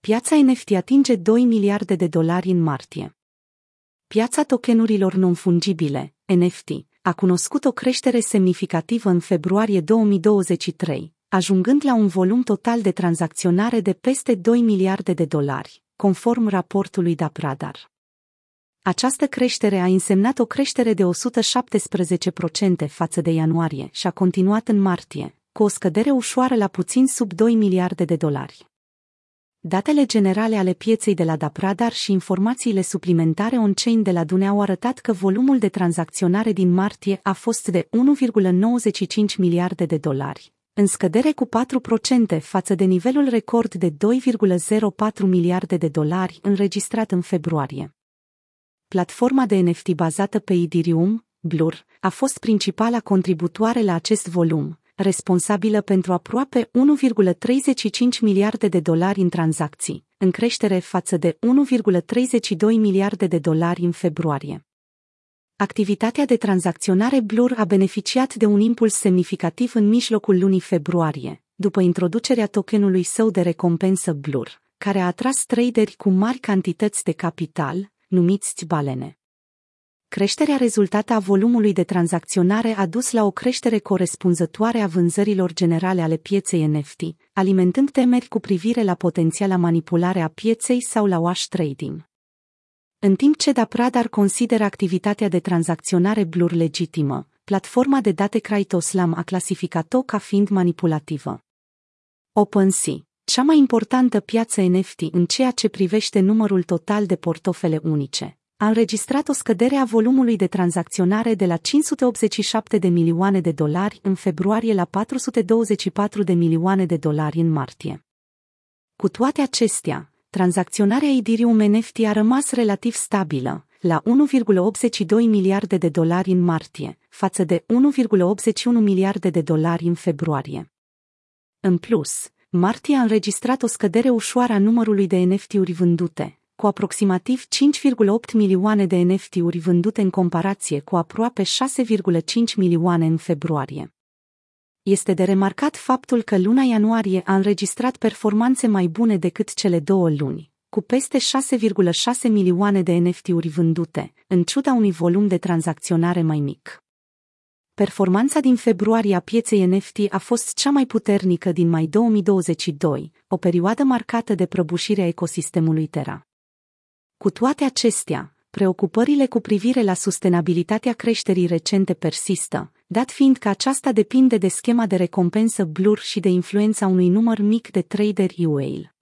Piața NFT atinge 2 miliarde de dolari în martie. Piața tokenurilor non-fungibile, NFT, a cunoscut o creștere semnificativă în februarie 2023, ajungând la un volum total de tranzacționare de peste 2 miliarde de dolari, conform raportului Dapradar. Această creștere a însemnat o creștere de 117% față de ianuarie și a continuat în martie, cu o scădere ușoară la puțin sub 2 miliarde de dolari. Datele generale ale pieței de la Dapradar și informațiile suplimentare on-chain de la Dune au arătat că volumul de tranzacționare din martie a fost de 1,95 miliarde de dolari, în scădere cu 4% față de nivelul record de 2,04 miliarde de dolari înregistrat în februarie. Platforma de NFT bazată pe Ethereum, Blur, a fost principala contributoare la acest volum, responsabilă pentru aproape 1,35 miliarde de dolari în tranzacții, în creștere față de 1,32 miliarde de dolari în februarie. Activitatea de tranzacționare Blur a beneficiat de un impuls semnificativ în mijlocul lunii februarie, după introducerea tokenului său de recompensă Blur, care a atras traderi cu mari cantități de capital, numiți balene. Creșterea rezultată a volumului de tranzacționare a dus la o creștere corespunzătoare a vânzărilor generale ale pieței NFT, alimentând temeri cu privire la potențiala manipulare a pieței sau la wash trading. În timp ce Dapradar consideră activitatea de tranzacționare Blur legitimă, platforma de date Kraitoslam a clasificat-o ca fiind manipulativă. OpenSea, cea mai importantă piață NFT în ceea ce privește numărul total de portofele unice, a înregistrat o scădere a volumului de tranzacționare de la 587 de milioane de dolari în februarie la 424 de milioane de dolari în martie. Cu toate acestea, tranzacționarea Ethereum NFT a rămas relativ stabilă, la 1,82 miliarde de dolari în martie, față de 1,81 miliarde de dolari în februarie. În plus, martie a înregistrat o scădere ușoară a numărului de NFT-uri vândute, cu aproximativ 5,8 milioane de NFT-uri vândute în comparație cu aproape 6,5 milioane în februarie. Este de remarcat faptul că luna ianuarie a înregistrat performanțe mai bune decât cele două luni, cu peste 6,6 milioane de NFT-uri vândute, în ciuda unui volum de tranzacționare mai mic. Performanța din februarie a pieței NFT a fost cea mai puternică din mai 2022, o perioadă marcată de prăbușirea ecosistemului Terra. Cu toate acestea, preocupările cu privire la sustenabilitatea creșterii recente persistă, dat fiind că aceasta depinde de schema de recompensă Blur și de influența unui număr mic de traderi UAL.